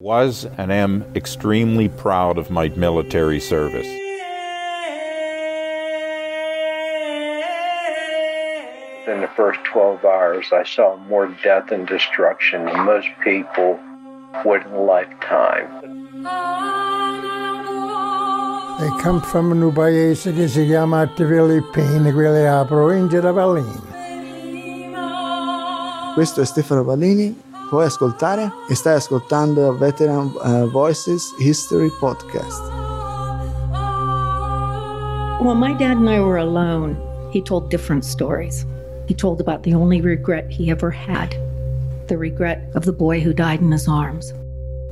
Was and am extremely proud of my military service. In the first 12 hours, I saw more death and destruction than most people would in a lifetime. I come from un paese che si chiama Filippine, quelle a provincia di Vallini. Questo è Stefano Pallini, puoi ascoltare e stai ascoltando Veteran uh, Voices History Podcast. When my dad and I were alone, he told different stories. He told about the only regret he ever had the regret of the boy who died in his arms.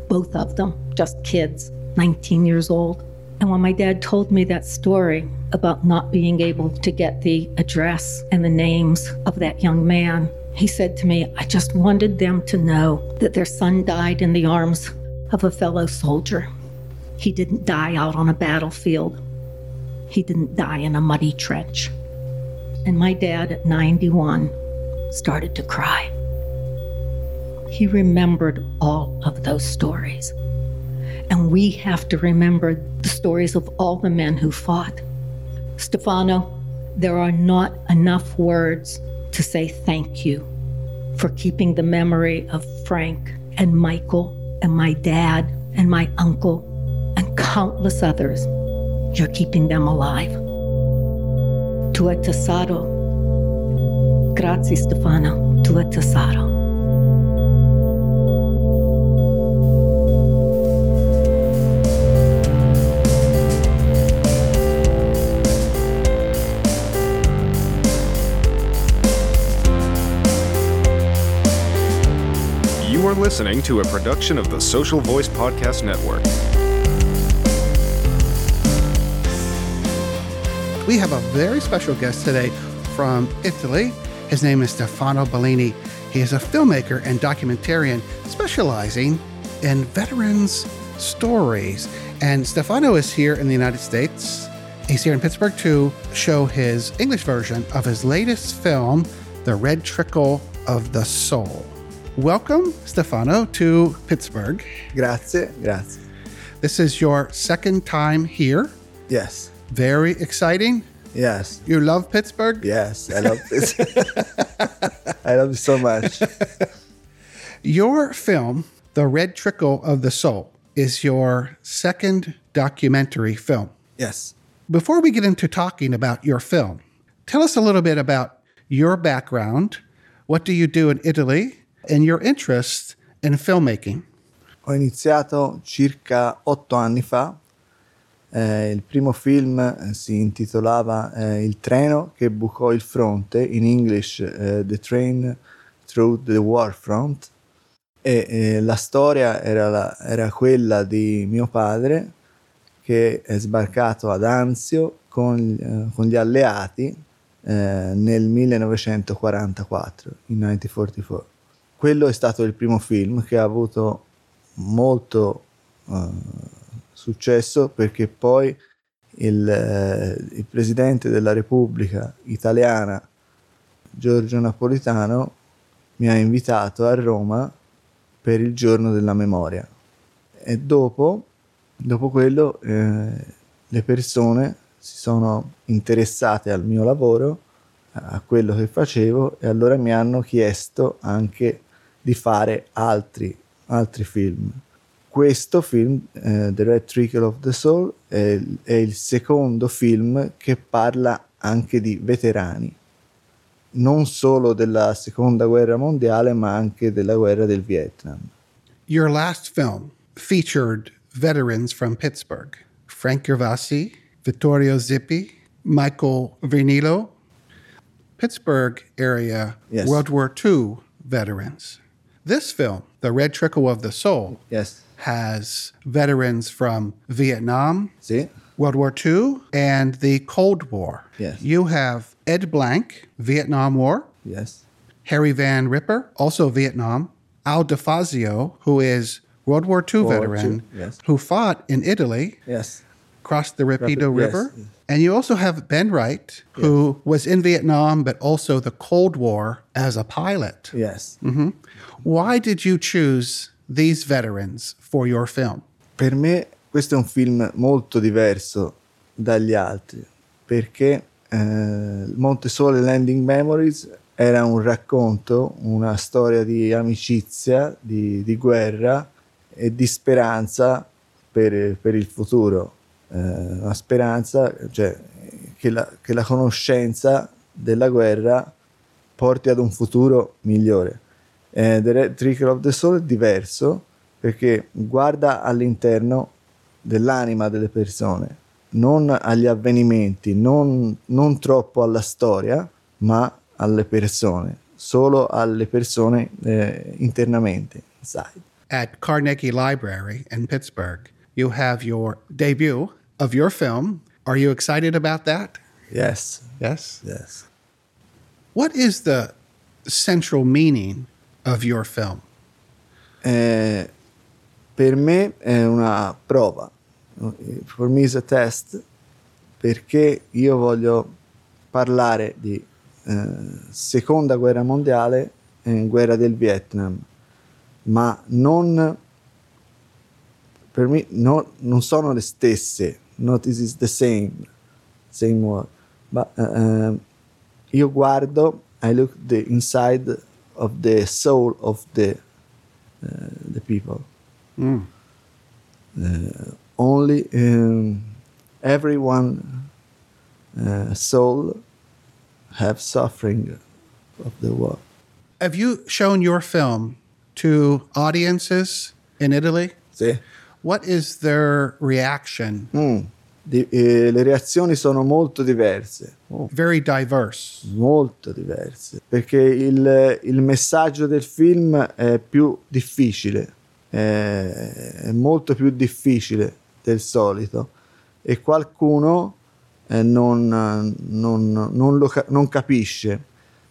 Both of them, just kids, 19 years old. And when my dad told me that story about not being able to get the address and the names of that young man, he said to me, I just wanted them to know that their son died in the arms of a fellow soldier. He didn't die out on a battlefield. He didn't die in a muddy trench. And my dad at 91 started to cry. He remembered all of those stories. And we have to remember the stories of all the men who fought. Stefano, there are not enough words to say thank you for keeping the memory of Frank and Michael and my dad and my uncle and countless others. You're keeping them alive. Tu è tesoro. Grazie Stefano. Tu è tesoro. Listening to a production of the Social Voice Podcast Network. We have a very special guest today from Italy. His name is Stefano Bellini. He is a filmmaker and documentarian specializing in veterans' stories. And Stefano is here in the United States. He's here in Pittsburgh to show his English version of his latest film, The Red Trickle of the Soul. Welcome, Stefano, to Pittsburgh. Grazie, grazie. This is your second time here. Yes, Very exciting. yes, You love Pittsburgh? yes. I love this. I love it so much. Your film, The Red Trickle of the Soul, is your second documentary film. Yes. Before we get into talking about your film, tell us a little bit about your background. What do you do in Italy? And your interest in filmmaking. Ho iniziato circa otto anni fa. Eh, il primo film eh, si intitolava eh, Il treno che bucò il fronte, in English eh, The Train Through the War Front. E eh, la storia era, la- era quella di mio padre che è sbarcato ad Anzio con, eh, con gli alleati eh, nel 1944, in 1944. Quello è stato il primo film che ha avuto molto eh, successo perché poi il, eh, il presidente della Repubblica italiana Giorgio Napolitano mi ha invitato a Roma per il giorno della memoria. E dopo, dopo quello eh, le persone si sono interessate al mio lavoro, a quello che facevo e allora mi hanno chiesto anche di fare altri, altri film. Questo film, eh, The Red Trickle of the Soul, è, è il secondo film che parla anche di veterani, non solo della seconda guerra mondiale, ma anche della guerra del Vietnam. Your last film featured veterans from Pittsburgh Frank Gervasi, Vittorio Zippi, Michael Vernilo, Pittsburgh area Yes. World War II veterans. This film, The Red Trickle of the Soul, Yes. has veterans from Vietnam, Sì? World War II, and the Cold War. Yes. You have Ed Blank, Vietnam War, Yes. Harry Van Ripper, also Vietnam, Al DeFazio, who is World War II World War veteran, II, yes. who fought in Italy, Yes. crossed the Rapido River. yes. And you also have Ben Wright, who was in Vietnam, but also the Cold War as a pilot. Yes. Why did you choose these veterans for your film? Per me questo è un film molto diverso dagli altri perché eh, Monte Sole Landing Memories era un racconto, una storia di amicizia, di, di guerra e di speranza per, per il futuro. Eh, una speranza cioè, che, la, che la conoscenza della guerra porti ad un futuro migliore. Eh, the Red Trickle of the Soul è diverso perché guarda all'interno dell'anima delle persone, non agli avvenimenti, non, non troppo alla storia, ma alle persone, solo alle persone eh, internamente, inside. At Carnegie Library in Pittsburgh, you have your debut of your film. Are you excited about that? Yes, Yes. yes. What is the central meaning of your film? Eh, per me è una prova, for me is a test, perché io voglio parlare di eh, seconda guerra mondiale e guerra del Vietnam, ma non per me no- non sono le stesse, not this is the same, same war, but eh, eh, io guardo, I look the inside of the soul of the uh, the people. Uh, only um, everyone uh, soul have suffering of the world. Have you shown your film to audiences in Italy? Sì. What is their reaction? Mm. Di- eh, le reazioni sono molto diverse, Very diverse. molto diverse, perché il, il messaggio del film è più difficile, è, è molto più difficile del solito e qualcuno eh, non, non- non lo non capisce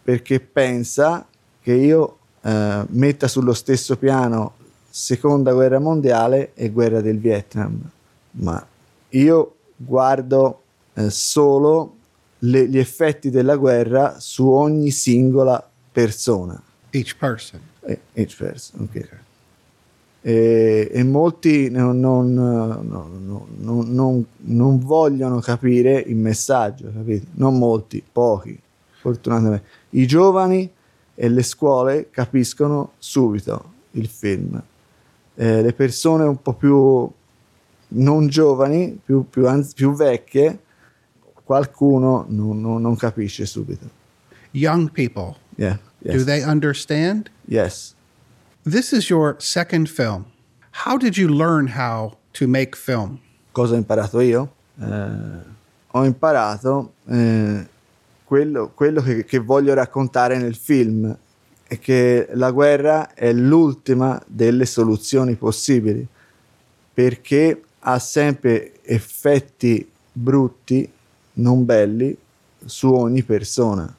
perché pensa che io eh, metta sullo stesso piano seconda guerra mondiale e guerra del Vietnam, ma io guardo eh, solo le- gli effetti della guerra su ogni singola persona. Each person. Eh, Each person, ok. E, e molti non- non- non- non vogliono capire il messaggio, capite? Non molti, pochi, fortunatamente. I giovani e le scuole capiscono subito il film. Eh, le persone un po' più non giovani, più, più anz- più vecchie, qualcuno non, non- non capisce subito. Young people. Yeah, Do yes, they understand? yes. This is your second film. How did you learn how to make film? Cosa ho imparato io? Eh, ho imparato eh, quello, quello che, che voglio raccontare nel film è che la guerra è l'ultima delle soluzioni possibili perché ha sempre effetti brutti, non belli, su ogni persona,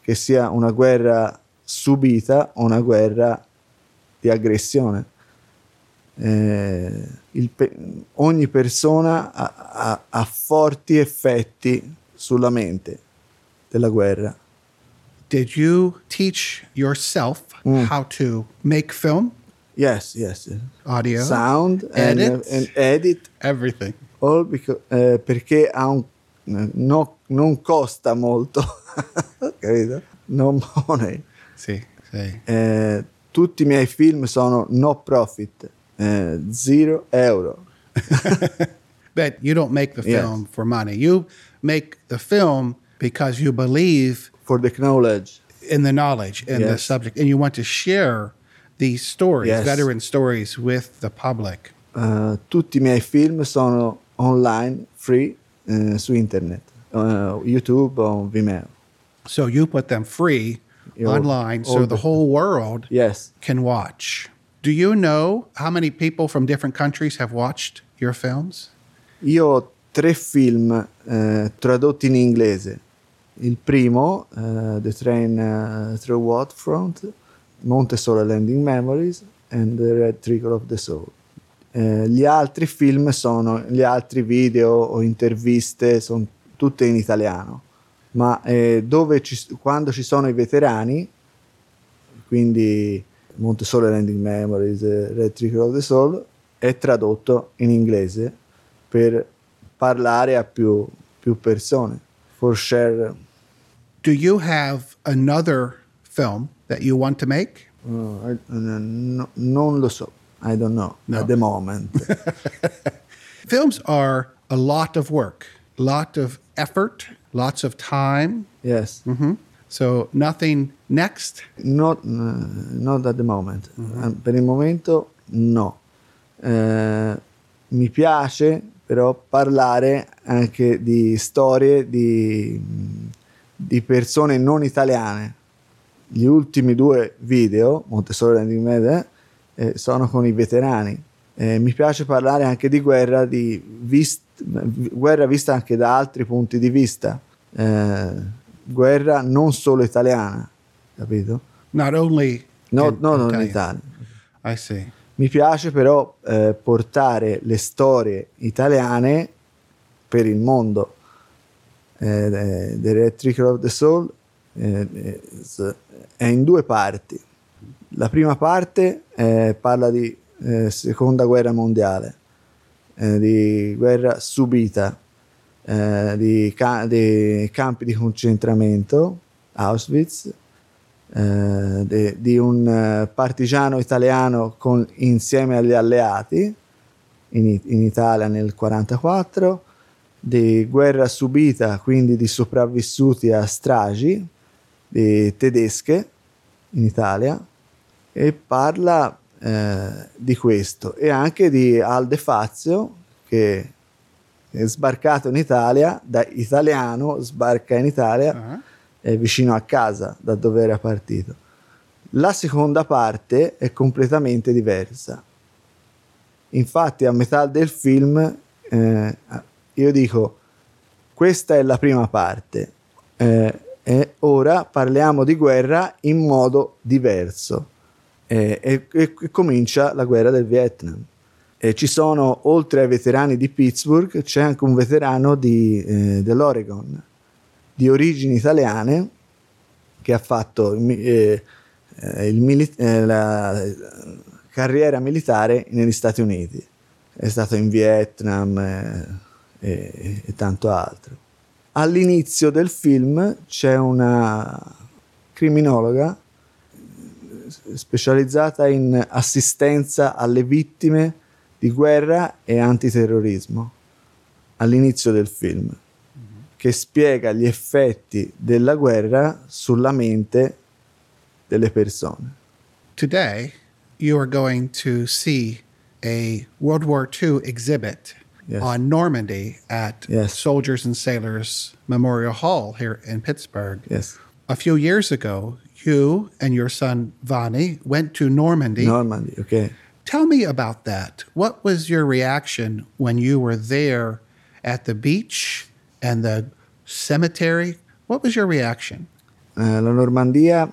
che sia una guerra subita o una guerra di aggressione. Eh, pe- ogni persona ha, ha- ha forti effetti sulla mente della guerra. Did you teach yourself how to make film, Yes, yes. yes. audio, Sound and, edit? and edit everything? all beca- eh, perché ha un, no- non costa molto, capito? No money. Sì, sì. Eh, tutti i miei film sono no profit, eh, zero euro. But you don't make the Yes. film for money. You make the film because you believe For the knowledge. in the knowledge and the subject, and you want to share these stories, Yes. veteran stories, with the public. Eh, tutti i miei film sono online, free, eh, su internet, eh, YouTube o Vimeo. So you put them free Yeah, online so the the- whole world Yes. can watch. Do you know how many people from different countries have watched your films? Io ho tre film eh, tradotti in inglese. Il primo, eh, The Train eh, Through Watfront, Monte Sole Landing Memories and The Red Trickle of the Soul. Eh, gli altri film sono, gli altri video o interviste sono tutte in italiano, ma eh, ci- quando ci sono i veterani, quindi Montesole Landing Memories, eh, Red Trickle of the Soul, è tradotto in inglese per parlare a più, più persone, for share. Do you have another film that you want to make? Oh, I- no- non lo so, I don't know No. at the moment. Films are a lot of work, a lot of effort, lots of time. yes, So nothing next. not, uh, not at the moment. Eh, Per il momento no. Eh, mi piace però parlare anche di storie di, di persone non italiane. Gli ultimi due video, Montessori Landing Med, eh, sono con i veterani. Eh, mi piace parlare anche di guerra, di vist- guerra vista anche da altri punti di vista. Eh, guerra non solo italiana, capito? Not only No, in no, non in. Italia. I see. Mi piace però eh, portare le storie italiane per il mondo. Eh, eh, The Trickle of the Soul eh, è in due parti. La prima parte parla di seconda guerra mondiale, di guerra subita, di, ca- di campi di concentramento, Auschwitz, de- di un partigiano italiano con- insieme agli alleati in, in Italia nel 1944, di guerra subita, quindi di sopravvissuti a stragi di tedesche in Italia e parla eh, di questo e anche di Alde Fazio che è sbarcato in Italia da italiano sbarca in Italia Uh-huh. vicino a casa da dove era partito la seconda parte è completamente diversa infatti a metà del film eh, io dico questa è la prima parte eh, e ora parliamo di guerra in modo diverso Eh, e, e- e comincia la guerra del Vietnam e ci sono oltre ai veterani di Pittsburgh c'è anche un veterano di, eh, dell'Oregon di origini italiane che ha fatto eh, eh, il mili- eh, la carriera militare negli Stati Uniti. È stato in Vietnam eh, e, e tanto altro. All'inizio del film c'è una criminologa eh, specializzata in assistenza alle vittime di guerra e antiterrorismo all'inizio del film che spiega gli effetti della guerra sulla mente delle persone. Today, you are going to see a World War II exhibit Yes. on Normandy at Yes. Soldiers and Sailors Memorial Hall here in Pittsburgh. Yes. A few years ago, you and your son Vani went to Normandy. Normandy, ok? Tell me about that. What was your reaction when you were there at the beach and the cemetery? What was your reaction? Eh, la Normandia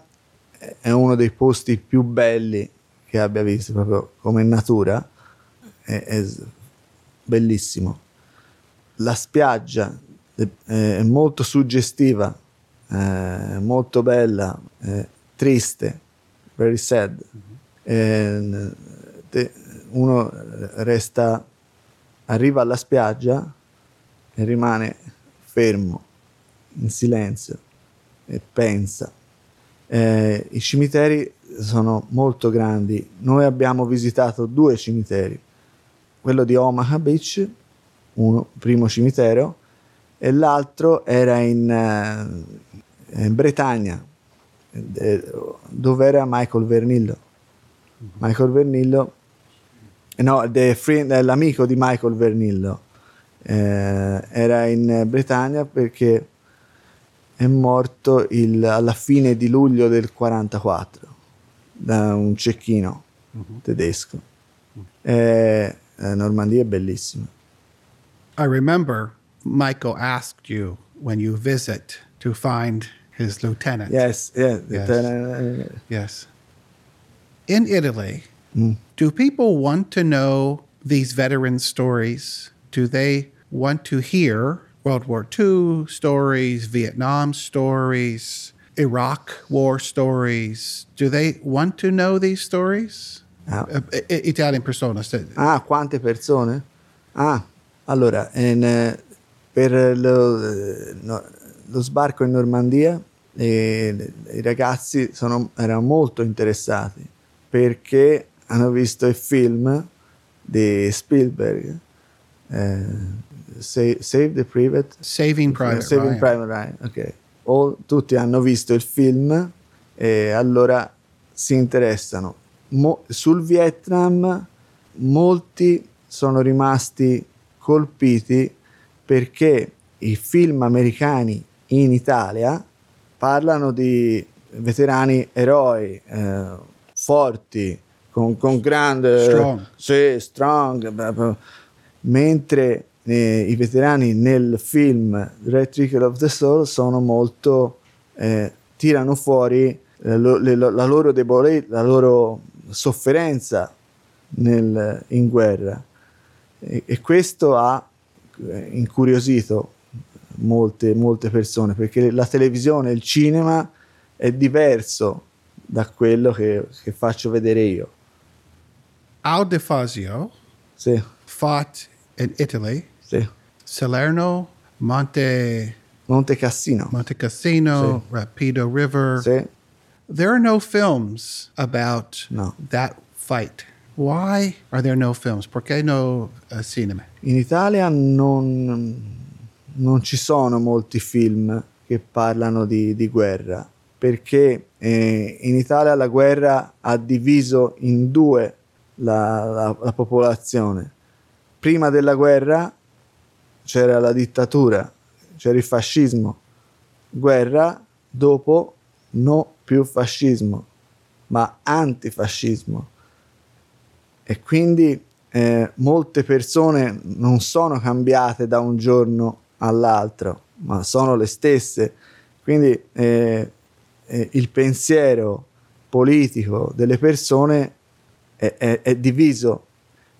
è uno dei posti più belli che abbia visto, proprio come natura, è, è bellissimo. La spiaggia è, molto suggestiva, è molto bella, triste, very sad. E, te- uno resta, arriva alla spiaggia e rimane fermo, in silenzio e pensa. Eh, I cimiteri sono molto grandi. Noi abbiamo visitato due cimiteri, quello di Omaha Beach, uno primo cimitero, e l'altro era in, eh, in Bretagna, eh, dove era Michael Vernillo. Michael Vernillo, eh, no, friend- l'amico di Michael Vernillo eh, era in Bretagna perché è morto il- alla fine di luglio del 44 da un cecchino tedesco. Eh, eh, Normandia è bellissima. I remember Michael asked you when you visit to find his lieutenant. Yes, yes. Yes. Eh, Yes. In Italy, Mm. do people want to know these veteran stories? Do they want to hear World War II stories, Vietnam stories, Iraq war stories. Do they want to know these stories? Ah. I- I- Italian personas. that- Ah, quante persone? Ah, allora, in, eh, per lo, eh, no, lo sbarco in Normandia eh, i ragazzi sono- erano molto interessati perché hanno visto il film di Spielberg, eh, Save, Save the Private, Saving Private Saving Ryan. Private Ryan, ok. O tutti hanno visto il film e allora si interessano. Mo- sul Vietnam molti sono rimasti colpiti perché i film americani in Italia parlano di veterani eroi eh, forti, con, con grande... Strong. Sì, strong. Mentre eh, i veterani nel film Red Trickle of the Soul sono molto... eh, tirano fuori eh, lo- le- la loro debolezza, la loro sofferenza nel- in guerra. E, e questo ha eh, incuriosito molte, molte persone perché la televisione, il cinema è diverso da quello che, che faccio vedere io. Al De Fazio Sì, fought in Italy. sì. Salerno, Monte Monte Cassino. Monte Cassino, Rapido River. Sì. There are no films about No. that fight. Why are there no films? Perché no uh, cinema? In Italia non, non ci sono molti film che parlano di, di guerra perché eh, in Italia la guerra ha diviso in due la, la- la popolazione. Prima della guerra c'era la dittatura, c'era il fascismo. Guerra, dopo no più fascismo, ma antifascismo. E quindi eh, molte persone non sono cambiate da un giorno all'altro, ma sono le stesse. Quindi eh, eh, il pensiero politico delle persone è, è- è diviso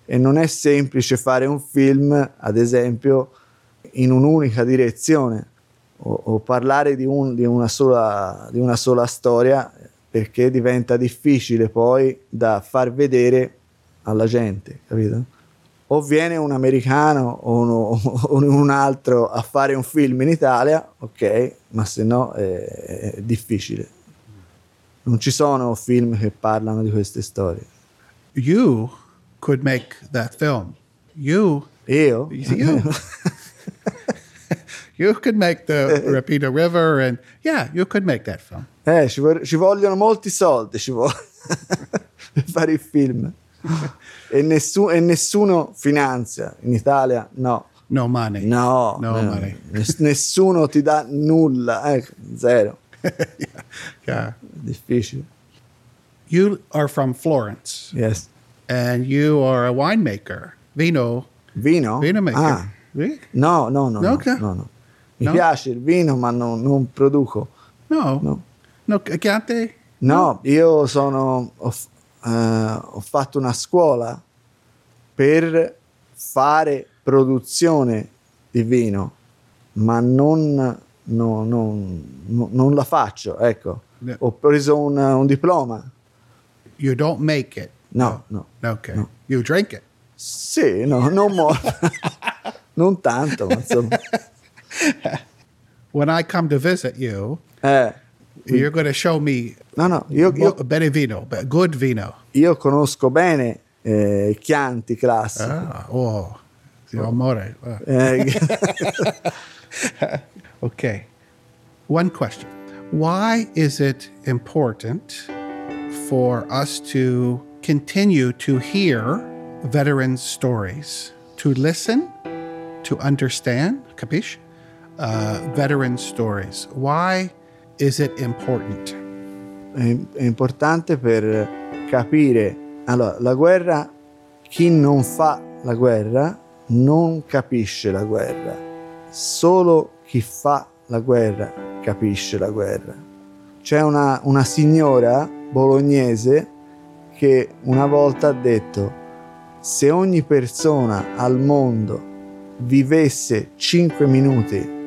e non è semplice fare un film, ad esempio, in un'unica direzione o, o parlare di, un- di una sola, di una sola storia perché diventa difficile poi da far vedere alla gente, capito? O viene un americano o, uno- o un altro a fare un film in Italia, ok, ma se no è, è difficile. Non ci sono film che parlano di queste storie. You could make that film. You, Io? you, you could make the Rapido River, and yeah, you could make that film. Eh, ci, vor- ci vogliono molti soldi ci per fare il film. e, nessu- e nessuno finanzia. In Italia no. No money. No, No eh, money. ness- nessuno ti dà nulla, eh, zero. Yeah. Difficile. You are from Florence, Yes. and you are a winemaker. Vino, Vino? vino maker. Ah, Really? no, no, no, no, Ok. no, no. Mi No? piace il vino, ma non, non produco. No. No. No, Chianti? No, io sono, ho, eh, ho fatto una scuola per fare produzione di vino, ma non, no- non- no- non la faccio, ecco. No. Ho preso un, un diploma. You don't make it. No, no. No. You drink it. Sì, no, non molto. non tanto, ma insomma. When I come to visit you, Eh, you're going to show me no, no, io, io, bene vino, but good vino. io conosco bene eh, Chianti classici. Ah, oh, amore. Ah. Eh, Okay. One question. Why is it important for us to continue to hear veterans' stories, to listen, to understand, capiche? Uh, veterans' stories. Why is it important? è importante per capire. Allora, la guerra, chi non fa la guerra non capisce la guerra. Solo chi fa la guerra capisce la guerra. C'è una, una signora bolognese che una volta ha detto se ogni persona al mondo vivesse 5 minuti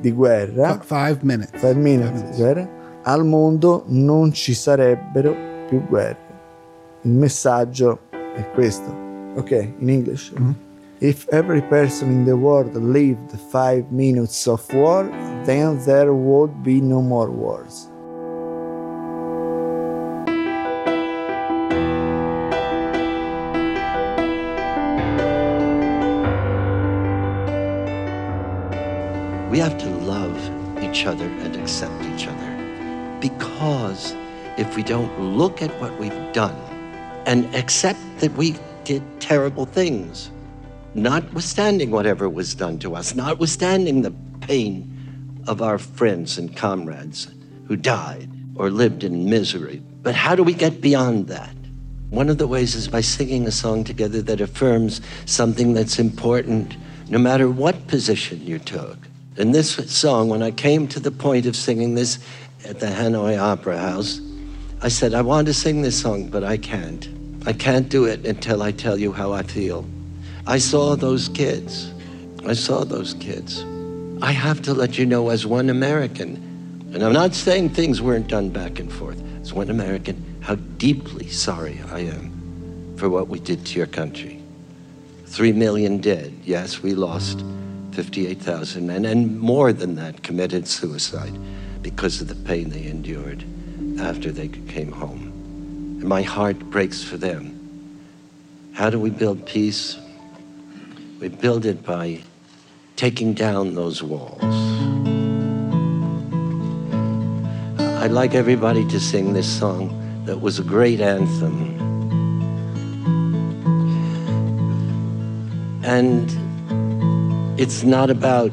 di guerra, five minutes. five minutes di guerra, al mondo non ci sarebbero più guerre. Il messaggio è questo. Ok, in English. Mhm. If every person in the world lived five minutes of war, then there would be no more wars. We have to love each other and accept each other. Because if we don't look at what we've done and accept that we did terrible things, notwithstanding whatever was done to us, notwithstanding the pain of our friends and comrades who died or lived in misery. But how do we get beyond that? One of the ways is by singing a song together that affirms something that's important no matter what position you took. In this song, when I came to the point of singing this at the Hanoi Opera House, I said, I want to sing this song, but I can't. I can't do it until I tell you how I feel. I saw those kids. I saw those kids. I have to let you know, as one American, and I'm not saying things weren't done back and forth, as one American, how deeply sorry I am for what we did to your country. Three million dead. Yes, we lost 58,000 men, and more than that committed suicide because of the pain they endured after they came home. And my heart breaks for them. How do we build peace? We build it by taking down those walls. I'd like everybody to sing this song that was a great anthem. And it's not about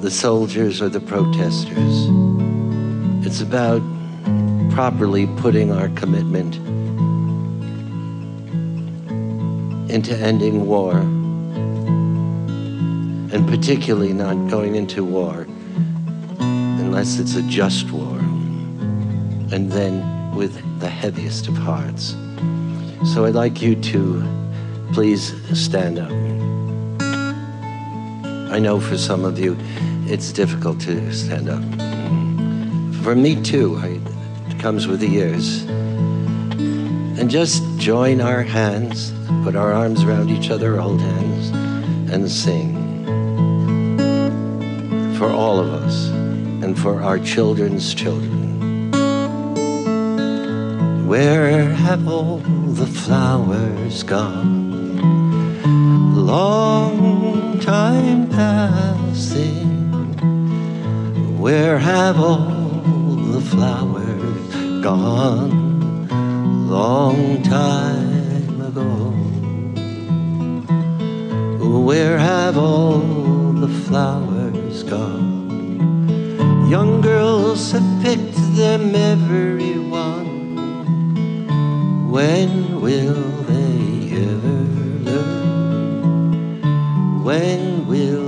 the soldiers or the protesters. It's about properly putting our commitment into ending war, and particularly not going into war unless it's a just war, and then with the heaviest of hearts. So I'd like you to please stand up. I know for some of you it's difficult to stand up. For me too, I, it comes with the years. And just join our hands, put our arms around each other, hold hands, and sing. For all of us, and for our children's children. Where have all the flowers gone? Long time passing. Where have all the flowers gone? Long time ago. Where have all the flowers gone? Young girls have picked them, every one. When will When will